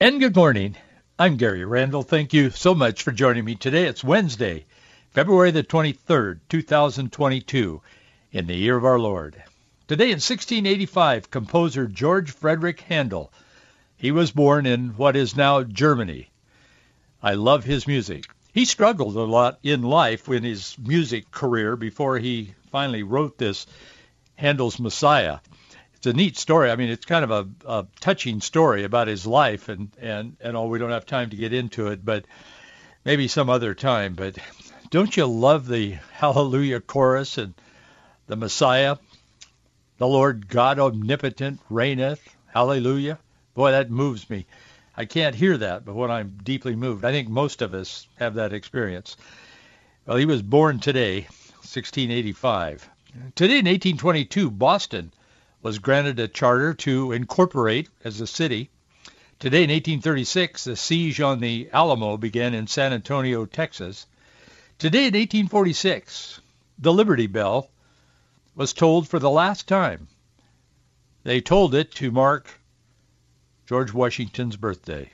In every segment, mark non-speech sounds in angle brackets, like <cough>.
And good morning. I'm Gary Randall. Thank you so much for joining me today. It's Wednesday, February the 23rd, 2022, in the year of our Lord. Today in 1685, composer George Frederick Handel. He was born in what is now Germany. I love his music. He struggled a lot in life in his music career before he finally wrote this Handel's Messiah a neat story. I mean, it's kind of a, a touching story about his life, and and and all. We don't have time to get into it, but maybe some other time. But don't you love the Hallelujah chorus and the Messiah, the Lord God omnipotent reigneth, Hallelujah? Boy, that moves me. I can't hear that, but when I'm deeply moved, I think most of us have that experience. Well, he was born today, 1685. Today in 1822, Boston was granted a charter to incorporate as a city. Today in 1836, the siege on the Alamo began in San Antonio, Texas. Today in 1846, the Liberty Bell was tolled for the last time. They tolled it to mark George Washington's birthday.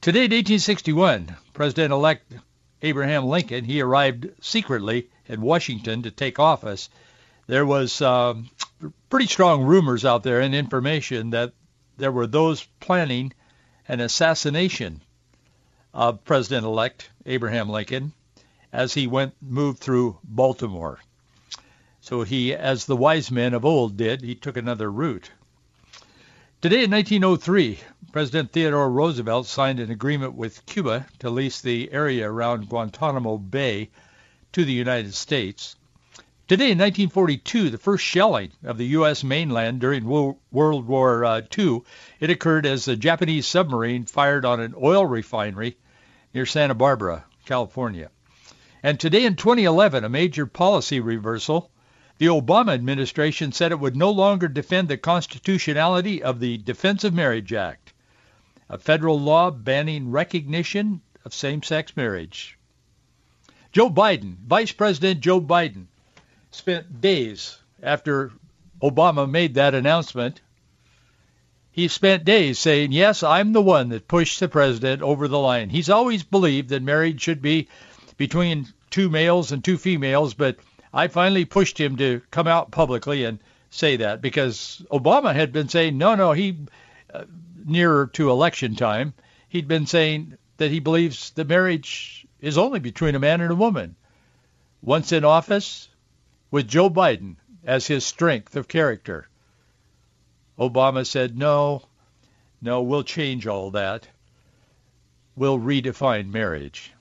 Today in 1861, President-elect Abraham Lincoln, he arrived secretly in Washington to take office. There was um, pretty strong rumors out there and information that there were those planning an assassination of President-elect Abraham Lincoln as he went moved through Baltimore. So he, as the wise men of old did, he took another route. Today in 1903, President Theodore Roosevelt signed an agreement with Cuba to lease the area around Guantanamo Bay to the United States. Today in 1942, the first shelling of the U.S. mainland during World War II, uh, it occurred as a Japanese submarine fired on an oil refinery near Santa Barbara, California. And today in 2011, a major policy reversal. The Obama administration said it would no longer defend the constitutionality of the Defense of Marriage Act, a federal law banning recognition of same-sex marriage. Joe Biden, Vice President Joe Biden, spent days after Obama made that announcement. He spent days saying, yes, I'm the one that pushed the president over the line. He's always believed that marriage should be between two males and two females, but I finally pushed him to come out publicly and say that because Obama had been saying, no, no, he, uh, nearer to election time, he'd been saying that he believes that marriage is only between a man and a woman. Once in office, with Joe Biden as his strength of character. Obama said, no, no, we'll change all that. We'll redefine marriage.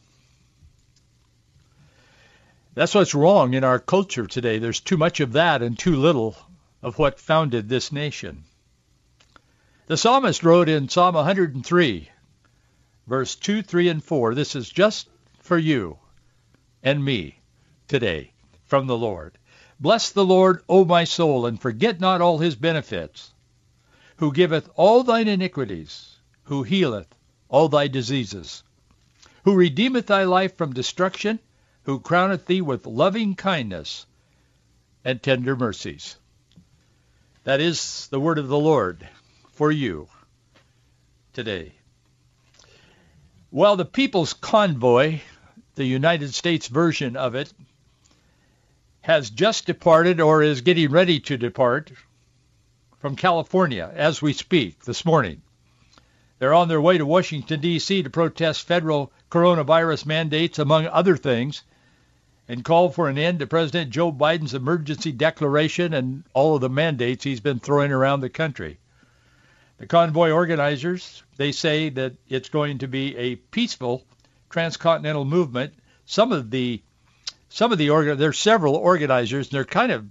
That's what's wrong in our culture today. There's too much of that and too little of what founded this nation. The psalmist wrote in Psalm 103, verse 2, 3, and 4, this is just for you and me today from the Lord. Bless the Lord, O my soul, and forget not all his benefits, who giveth all thine iniquities, who healeth all thy diseases, who redeemeth thy life from destruction, who crowneth thee with loving kindness and tender mercies. That is the word of the Lord for you today. Well, the People's Convoy, the United States version of it, has just departed or is getting ready to depart from California as we speak this morning. They're on their way to Washington, D.C. to protest federal coronavirus mandates, among other things, and call for an end to President Joe Biden's emergency declaration and all of the mandates he's been throwing around the country. The convoy organizers, they say that it's going to be a peaceful transcontinental movement. Some of the some of the organ there's several organizers and they're kind of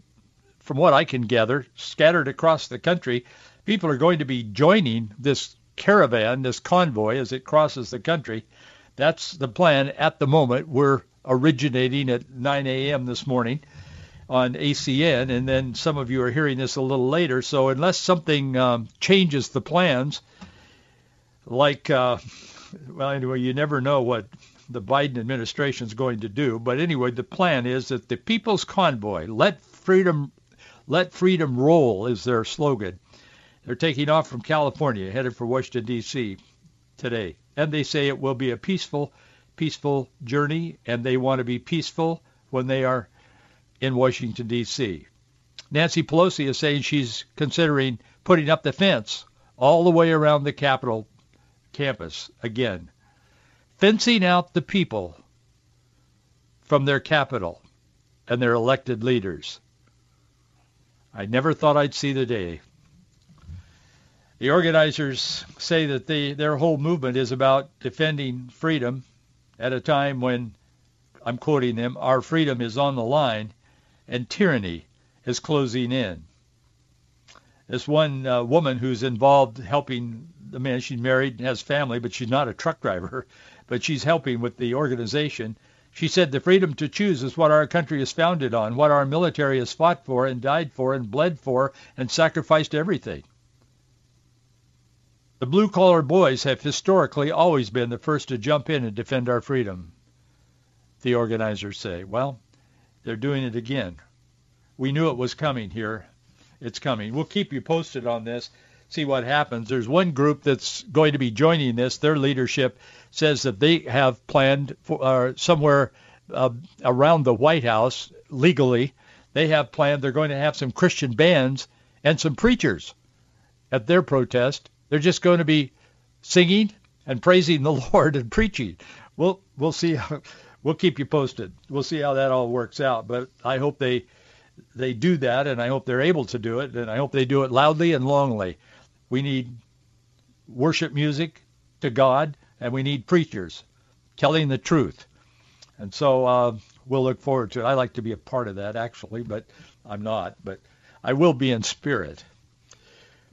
from what I can gather scattered across the country people are going to be joining this caravan, this convoy, as it crosses the country. That's the plan at the moment. We're originating at 9 a.m. this morning on ACN, and then some of you are hearing this a little later. So unless something um, changes the plans, like, uh, well, anyway, you never know what the Biden administration is going to do. But anyway, the plan is that the People's Convoy, let freedom, let freedom roll, is their slogan. They're taking off from California, headed for Washington D.C. today, and they say it will be a peaceful, peaceful journey, and they want to be peaceful when they are in Washington D.C. Nancy Pelosi is saying she's considering putting up the fence all the way around the Capitol campus again fencing out the people from their capital and their elected leaders. I never thought I'd see the day. The organizers say that they, their whole movement is about defending freedom at a time when, I'm quoting them, our freedom is on the line and tyranny is closing in. This one uh, woman who's involved helping the man, she's married and has family, but she's not a truck driver but she's helping with the organization. She said the freedom to choose is what our country is founded on, what our military has fought for and died for and bled for and sacrificed everything. The blue-collar boys have historically always been the first to jump in and defend our freedom, the organizers say. Well, they're doing it again. We knew it was coming here. It's coming. We'll keep you posted on this, see what happens. There's one group that's going to be joining this. Their leadership says that they have planned for uh, somewhere uh, around the White House legally. They have planned they're going to have some Christian bands and some preachers at their protest. They're just going to be singing and praising the <laughs> Lord and preaching. We'll we'll see. How, we'll keep you posted. We'll see how that all works out. But I hope they they do that, and I hope they're able to do it, and I hope they do it loudly and longly. We need worship music to God and we need preachers telling the truth. And so uh, we'll look forward to it. I like to be a part of that, actually, but I'm not. But I will be in spirit.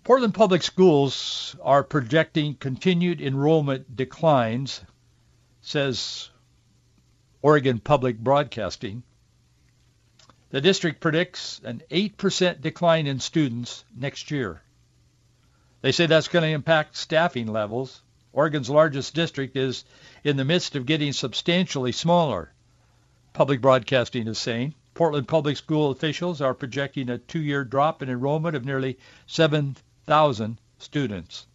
Portland Public Schools are projecting continued enrollment declines, says Oregon Public Broadcasting. The district predicts an 8% decline in students next year. They say that's going to impact staffing levels Oregon's largest district is in the midst of getting substantially smaller. Public Broadcasting is saying Portland Public School officials are projecting a two-year drop in enrollment of nearly 7,000 students,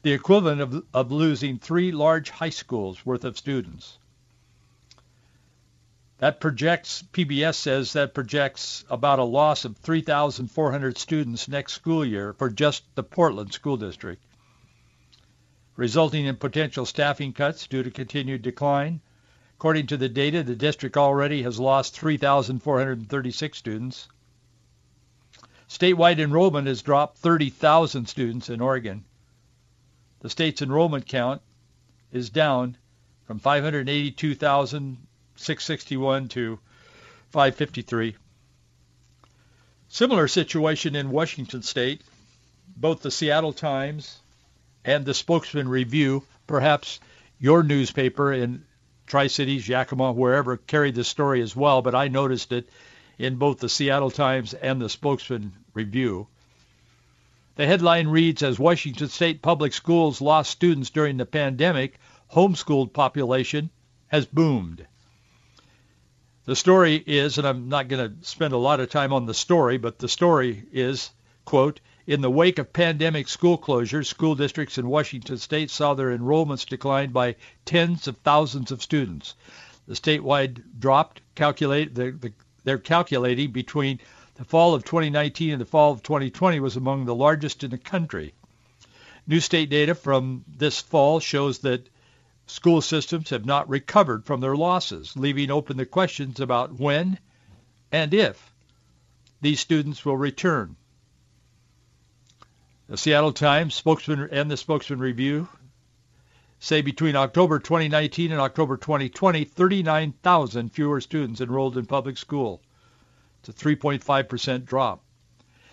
the equivalent of, of losing three large high schools worth of students. That projects, PBS says that projects about a loss of 3,400 students next school year for just the Portland School District resulting in potential staffing cuts due to continued decline. According to the data, the district already has lost 3,436 students. Statewide enrollment has dropped 30,000 students in Oregon. The state's enrollment count is down from 582,661 to 553. Similar situation in Washington state. Both the Seattle Times and the Spokesman Review, perhaps your newspaper in Tri-Cities, Yakima, wherever, carried the story as well, but I noticed it in both the Seattle Times and the Spokesman Review. The headline reads, as Washington State Public Schools lost students during the pandemic, homeschooled population has boomed. The story is, and I'm not going to spend a lot of time on the story, but the story is, quote, in the wake of pandemic school closures, school districts in Washington state saw their enrollments decline by tens of thousands of students. The statewide dropped calculate the, the, they're calculating between the fall of 2019 and the fall of 2020 was among the largest in the country. New state data from this fall shows that school systems have not recovered from their losses, leaving open the questions about when and if these students will return. The Seattle Times spokesman and the Spokesman Review say between October 2019 and October 2020, 39,000 fewer students enrolled in public school. It's a 3.5% drop.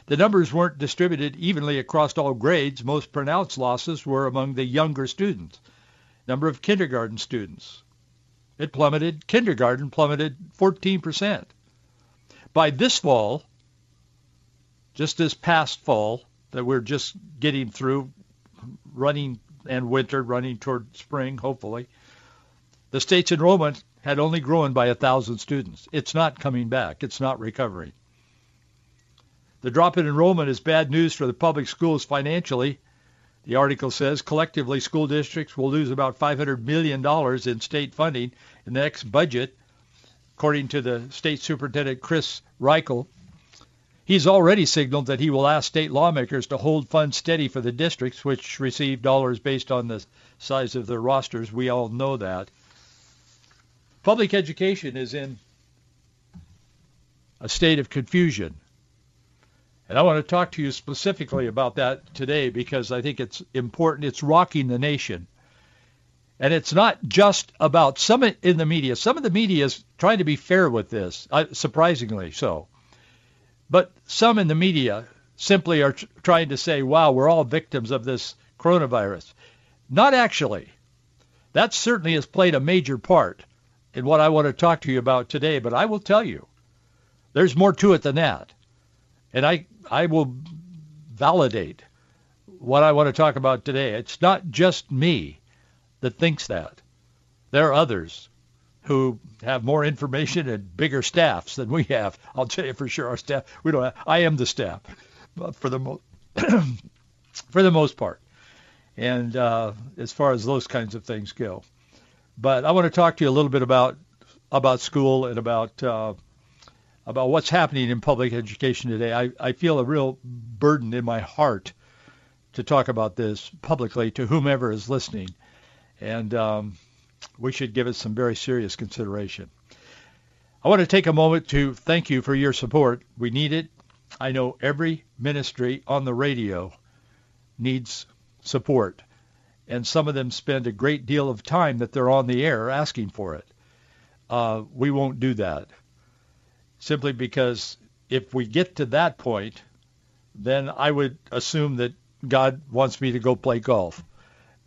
The numbers weren't distributed evenly across all grades. Most pronounced losses were among the younger students. Number of kindergarten students. It plummeted. Kindergarten plummeted 14%. By this fall, just this past fall that we're just getting through, running and winter, running toward spring, hopefully, the state's enrollment had only grown by 1,000 students. It's not coming back. It's not recovering. The drop in enrollment is bad news for the public schools financially. The article says collectively school districts will lose about $500 million in state funding in the next budget, according to the state superintendent Chris Reykdal. He's already signaled that he will ask state lawmakers to hold funds steady for the districts, which receive dollars based on the size of their rosters. We all know that. Public education is in a state of confusion. And I want to talk to you specifically about that today because I think it's important. It's rocking the nation. And it's not just about some in the media. Some of the media is trying to be fair with this, uh, surprisingly so. But some in the media simply are trying to say, wow, we're all victims of this coronavirus. Not actually. That certainly has played a major part in what I want to talk to you about today, but I will tell you, there's more to it than that. And I, I will validate what I want to talk about today. It's not just me that thinks that. There are others who have more information and bigger staffs than we have. I'll tell you for sure, our staff, we don't have, I am the staff for the, mo- <clears throat> for the most part. And uh, as far as those kinds of things go. But I want to talk to you a little bit about about school and about uh, about what's happening in public education today. I, I feel a real burden in my heart to talk about this publicly to whomever is listening, and um, we should give it some very serious consideration. I want to take a moment to thank you for your support. We need it. I know every ministry on the radio needs support and some of them spend a great deal of time that they're on the air asking for it. Uh, we won't do that simply because if we get to that point, then I would assume that God wants me to go play golf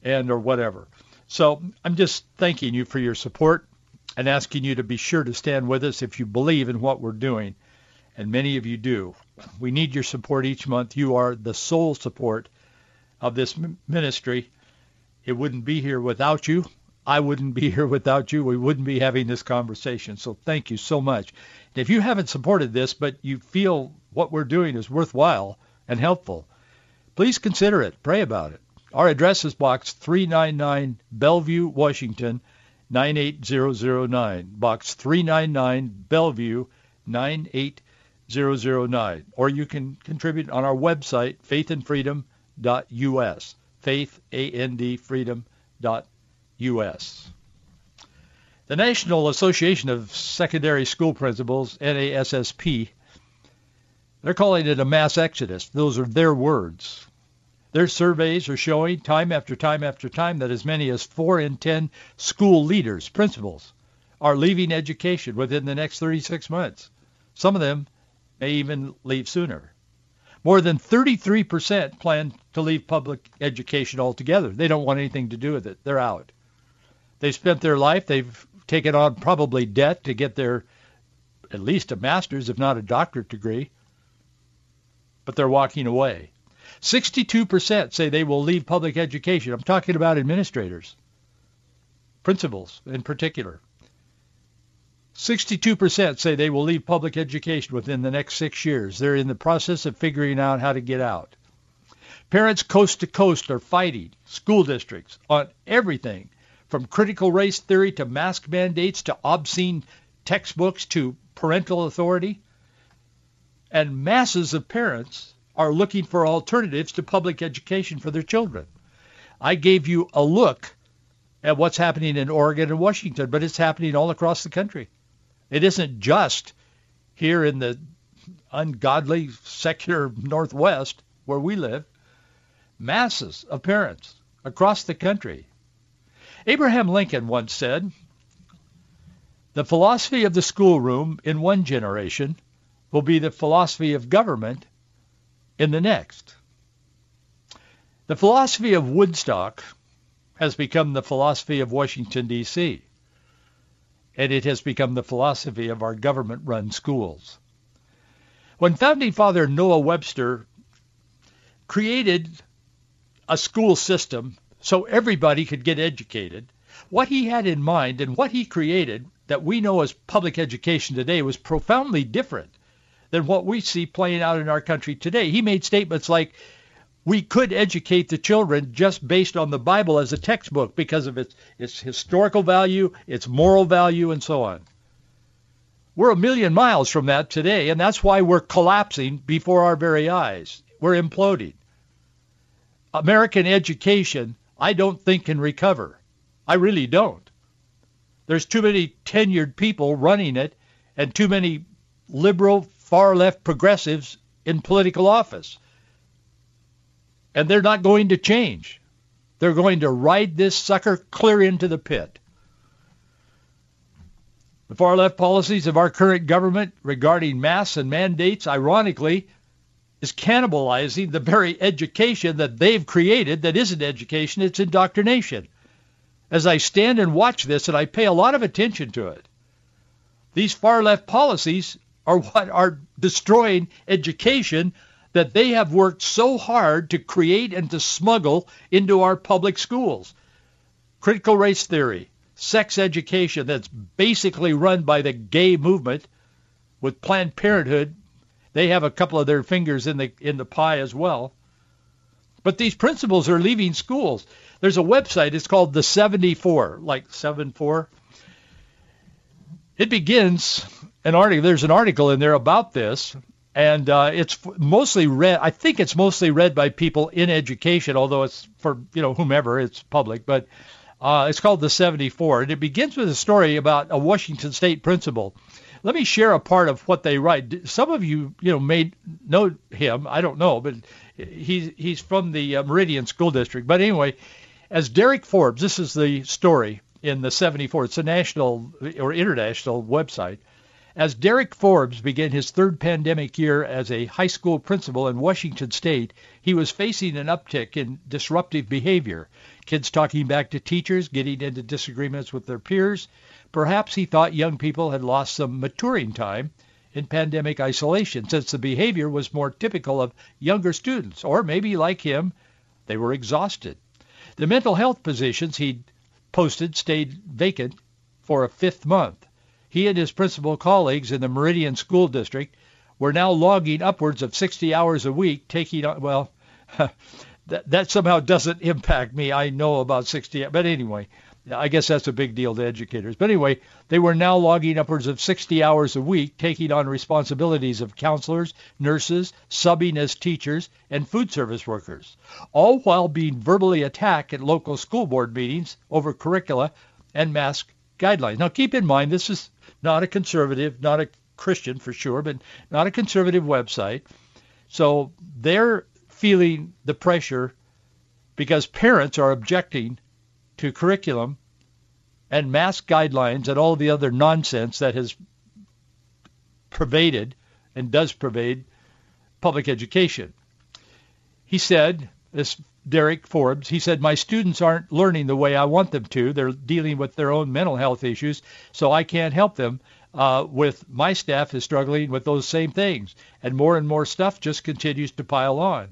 and or whatever. So I'm just thanking you for your support and asking you to be sure to stand with us if you believe in what we're doing. And many of you do. We need your support each month. You are the sole support of this ministry it wouldn't be here without you. I wouldn't be <laughs> here without you. We wouldn't be having this conversation. So thank you so much. If you haven't supported this, but you feel what we're doing is worthwhile and helpful, please consider it. Pray about it. Our address is Box 399, Bellevue, Washington, 98009. Box 399, Bellevue, 98009. Or you can contribute on our website, faithandfreedom.us faithandfreedom.us. The National Association of Secondary School Principals, NASSP, they're calling it a mass exodus. Those are their words. Their surveys are showing time after time after time that as many as 4 in 10 school leaders, principals, are leaving education within the next 36 months. Some of them may even leave sooner. More than 33% plan to leave public education altogether. They don't want anything to do with it. They're out. They've spent their life, they've taken on probably debt to get their at least a master's, if not a doctorate degree, but they're walking away. 62% say they will leave public education. I'm talking about administrators, principals in particular. 62% say they will leave public education within the next six years. They're in the process of figuring out how to get out. Parents coast to coast are fighting school districts on everything from critical race theory to mask mandates to obscene textbooks to parental authority. And masses of parents are looking for alternatives to public education for their children. I gave you a look at what's happening in Oregon and Washington, but it's happening all across the country. It isn't just here in the ungodly secular Northwest where we live. Masses of parents across the country. Abraham Lincoln once said, the philosophy of the schoolroom in one generation will be the philosophy of government in the next. The philosophy of Woodstock has become the philosophy of Washington, D.C., and it has become the philosophy of our government-run schools. When Founding Father Noah Webster created a school system so everybody could get educated, what he had in mind and what he created that we know as public education today was profoundly different than what we see playing out in our country today. He made statements like, we could educate the children just based on the Bible as a textbook because of its, its historical value, its moral value, and so on. We're a million miles from that today, and that's why we're collapsing before our very eyes. We're imploding. American education, I don't think can recover. I really don't. There's too many tenured people running it and too many liberal, far-left progressives in political office. And they're not going to change. They're going to ride this sucker clear into the pit. The far left policies of our current government regarding masks and mandates, ironically, is cannibalizing the very education that they've created that isn't education, it's indoctrination. As I stand and watch this, and I pay a lot of attention to it, these far left policies are what are destroying education that they have worked so hard to create and to smuggle into our public schools. Critical race theory, sex education that's basically run by the gay movement with Planned Parenthood. They have a couple of their fingers in the in the pie as well. But these principals are leaving schools. There's a website, it's called the 74, like 74. It begins an article, there's an article in there about this, and uh, it's mostly read. I think it's mostly read by people in education, although it's for you know whomever. It's public, but uh, it's called the 74, and it begins with a story about a Washington State principal. Let me share a part of what they write. Some of you, you know, may know him. I don't know, but he's he's from the uh, Meridian School District. But anyway, as Derek Forbes, this is the story in the 74. It's a national or international website. As Derek Forbes began his third pandemic year as a high school principal in Washington State, he was facing an uptick in disruptive behavior. Kids talking back to teachers, getting into disagreements with their peers. Perhaps he thought young people had lost some maturing time in pandemic isolation since the behavior was more typical of younger students. Or maybe, like him, they were exhausted. The mental health positions he'd posted stayed vacant for a fifth month. He and his principal colleagues in the Meridian School District were now logging upwards of 60 hours a week, taking on, well, <laughs> that, that somehow doesn't impact me. I know about 60, but anyway, I guess that's a big deal to educators. But anyway, they were now logging upwards of 60 hours a week, taking on responsibilities of counselors, nurses, subbing as teachers, and food service workers, all while being verbally attacked at local school board meetings over curricula and mask guidelines. Now keep in mind, this is not a conservative, not a Christian for sure, but not a conservative website. So they're feeling the pressure because parents are objecting to curriculum and mask guidelines and all the other nonsense that has pervaded and does pervade public education. He said, this Derek Forbes, he said, my students aren't learning the way I want them to. They're dealing with their own mental health issues, so I can't help them. Uh, with my staff is struggling with those same things, and more and more stuff just continues to pile on.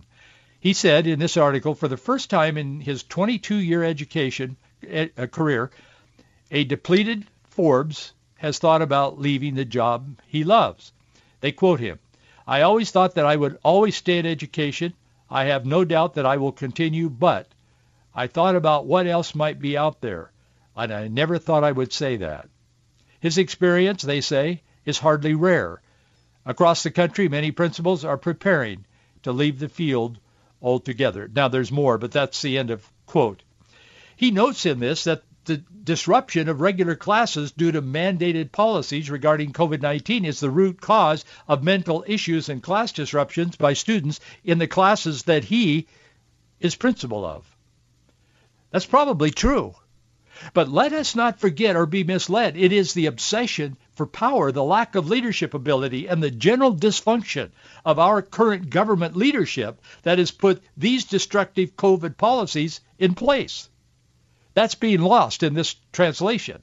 He said in this article, for the first time in his 22-year education uh, career, a depleted Forbes has thought about leaving the job he loves. They quote him, I always thought that I would always stay in education I have no doubt that I will continue, but I thought about what else might be out there, and I never thought I would say that. His experience, they say, is hardly rare. Across the country, many principals are preparing to leave the field altogether. Now, there's more, but that's the end of quote. He notes in this that the disruption of regular classes due to mandated policies regarding COVID-19 is the root cause of mental issues and class disruptions by students in the classes that he is principal of. That's probably true. But let us not forget or be misled. It is the obsession for power, the lack of leadership ability, and the general dysfunction of our current government leadership that has put these destructive COVID policies in place. That's being lost in this translation.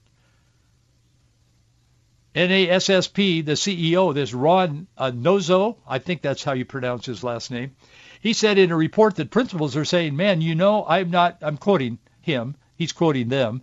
NASSP, the CEO, this Ron uh, Nozo, I think that's how you pronounce his last name, he said in a report that principals are saying, man, you know, I'm not, I'm quoting him, he's quoting them,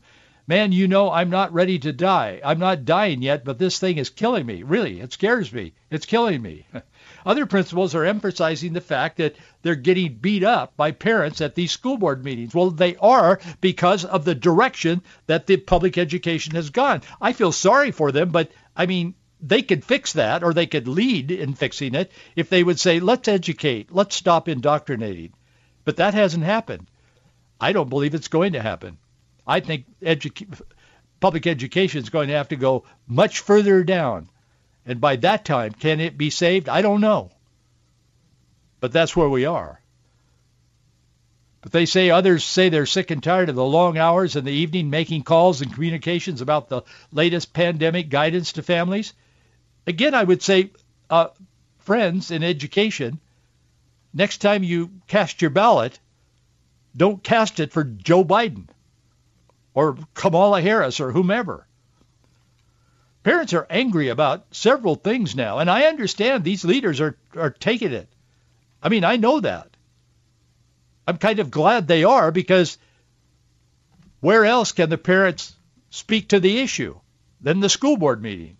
man, you know, I'm not ready to die. I'm not dying yet, but this thing is killing me. Really, it scares me. It's killing me. <laughs> Other principals are emphasizing the fact that they're getting beat up by parents at these school board meetings. Well, they are because of the direction that the public education has gone. I feel sorry for them, but I mean, they could fix that or they could lead in fixing it if they would say, let's educate, let's stop indoctrinating. But that hasn't happened. I don't believe it's going to happen. I think edu- public education is going to have to go much further down and by that time, can it be saved? I don't know. But that's where we are. But they say others say they're sick and tired of the long hours in the evening making calls and communications about the latest pandemic guidance to families. Again, I would say, uh, friends in education, next time you cast your ballot, don't cast it for Joe Biden or Kamala Harris or whomever. Parents are angry about several things now, and I understand these leaders are, are taking it. I mean, I know that. I'm kind of glad they are because where else can the parents speak to the issue than the school board meeting?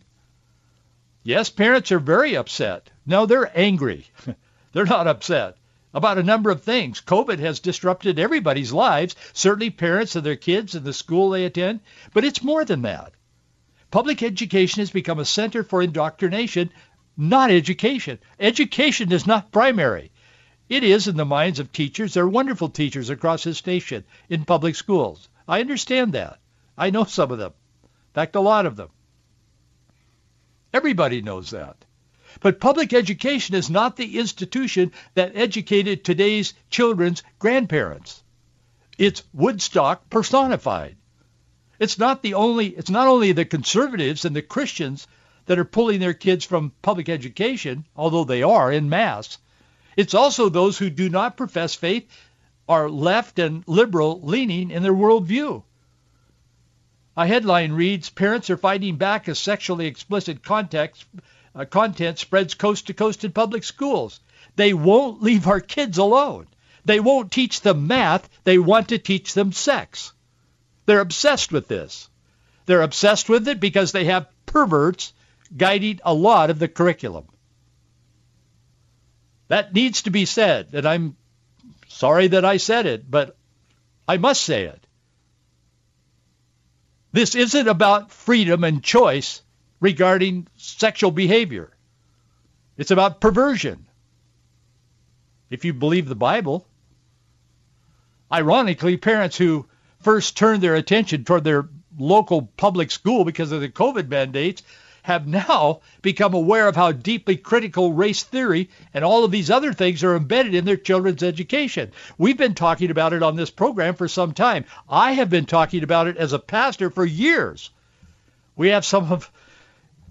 Yes, parents are very upset. No, they're angry. <laughs> they're not upset about a number of things. COVID has disrupted everybody's lives, certainly parents and their kids and the school they attend, but it's more than that. Public education has become a center for indoctrination, not education. Education is not primary. It is in the minds of teachers. There are wonderful teachers across this nation in public schools. I understand that. I know some of them. In fact, a lot of them. Everybody knows that. But public education is not the institution that educated today's children's grandparents. It's Woodstock personified. It's not the only it's not only the conservatives and the Christians that are pulling their kids from public education, although they are in mass. It's also those who do not profess faith, are left and liberal leaning in their worldview. A headline reads, Parents are fighting back as sexually explicit context, uh, content spreads coast to coast in public schools. They won't leave our kids alone. They won't teach them math. They want to teach them sex. They're obsessed with this. They're obsessed with it because they have perverts guiding a lot of the curriculum. That needs to be said, and I'm sorry that I said it, but I must say it. This isn't about freedom and choice regarding sexual behavior. It's about perversion. If you believe the Bible. Ironically, parents who first turned their attention toward their local public school because of the COVID mandates have now become aware of how deeply critical race theory and all of these other things are embedded in their children's education. We've been talking about it on this program for some time. I have been talking about it as a pastor for years. We have some of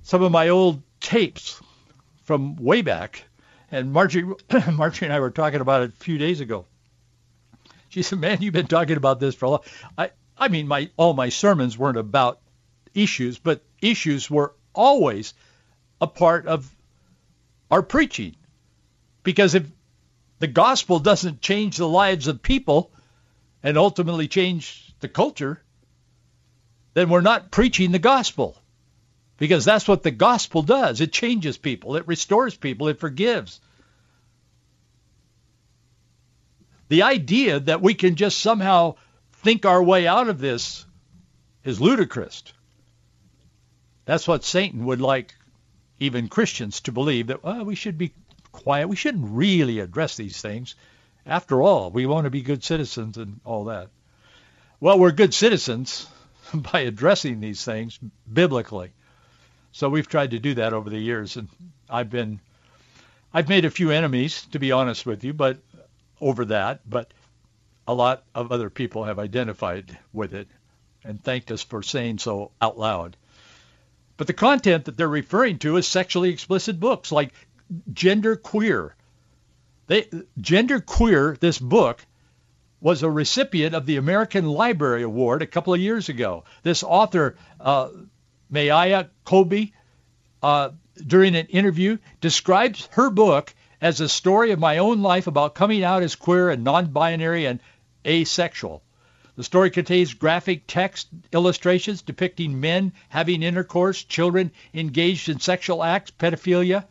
some of my old tapes from way back, and Marjorie, <coughs> Margie and I were talking about it a few days ago. She said, "Man, you've been talking about this for a long." I I mean, my all my sermons weren't about issues, but issues were always a part of our preaching. Because if the gospel doesn't change the lives of people and ultimately change the culture, then we're not preaching the gospel. Because that's what the gospel does. It changes people. It restores people. It forgives. The idea that we can just somehow think our way out of this is ludicrous. That's what Satan would like even Christians to believe that well, we should be quiet. We shouldn't really address these things. After all, we want to be good citizens and all that. Well, we're good citizens <laughs> by addressing these things biblically. So we've tried to do that over the years, and I've been, I've made a few enemies, to be honest with you, but over that, but a lot of other people have identified with it and thanked us for saying so out loud. But the content that they're referring to is sexually explicit books like Gender Queer. They, Gender Queer, this book, was a recipient of the American Library Award a couple of years ago. This author, uh, Maia Kobe, uh, during an interview, describes her book as a story of my own life about coming out as queer and non-binary and asexual. The story contains graphic text illustrations depicting men having intercourse, children engaged in sexual acts, pedophilia,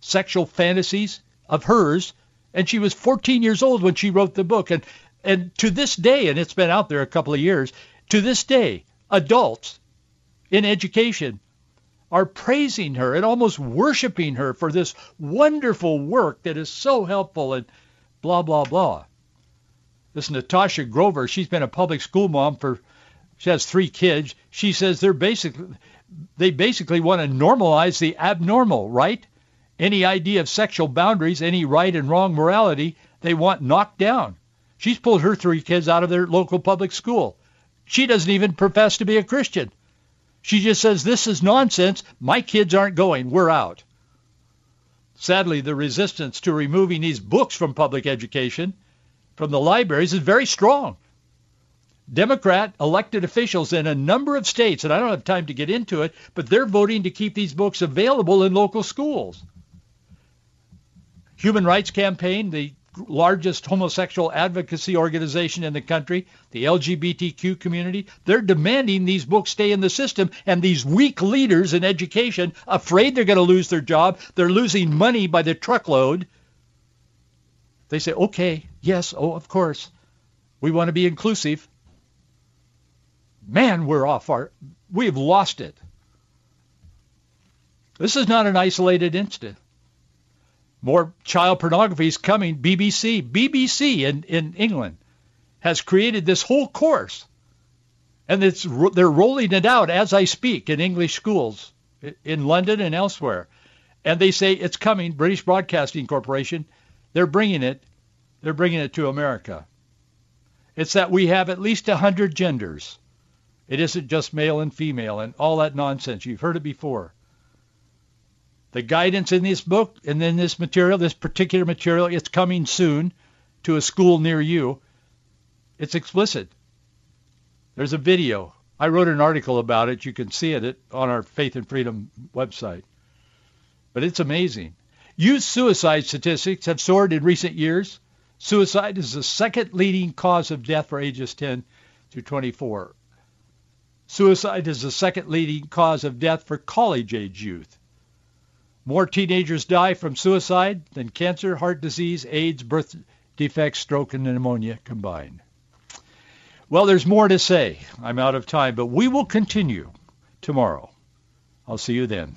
sexual fantasies of hers, and she was 14 years old when she wrote the book. And and to this day, and it's been out there a couple of years, to this day, adults in education are praising her and almost worshiping her for this wonderful work that is so helpful and blah, blah, blah. This Natasha Grover, she's been a public school mom for, she has three kids. She says they're basically, they basically want to normalize the abnormal, right? Any idea of sexual boundaries, any right and wrong morality, they want knocked down. She's pulled her three kids out of their local public school. She doesn't even profess to be a Christian. She just says, this is nonsense. My kids aren't going. We're out. Sadly, the resistance to removing these books from public education from the libraries is very strong. Democrat elected officials in a number of states, and I don't have time to get into it, but they're voting to keep these books available in local schools. Human Rights Campaign, the largest homosexual advocacy organization in the country, the LGBTQ community, they're demanding these books stay in the system. And these weak leaders in education, afraid they're going to lose their job, they're losing money by the truckload. They say, okay, yes, oh, of course. We want to be inclusive. Man, we're off our, we've lost it. This is not an isolated incident. More child pornography is coming. BBC, BBC in, in England has created this whole course. And it's, they're rolling it out as I speak in English schools in London and elsewhere. And they say it's coming, British Broadcasting Corporation. They're bringing it. They're bringing it to America. It's that we have at least 100 genders. It isn't just male and female and all that nonsense. You've heard it before. The guidance in this book and in this material, this particular material, it's coming soon to a school near you. It's explicit. There's a video. I wrote an article about it. You can see it on our Faith and Freedom website. But it's amazing. Youth suicide statistics have soared in recent years. Suicide is the second leading cause of death for ages 10 to 24. Suicide is the second leading cause of death for college-age youth. More teenagers die from suicide than cancer, heart disease, AIDS, birth defects, stroke, and pneumonia combined. Well, there's more to say. I'm out of time, but we will continue tomorrow. I'll see you then.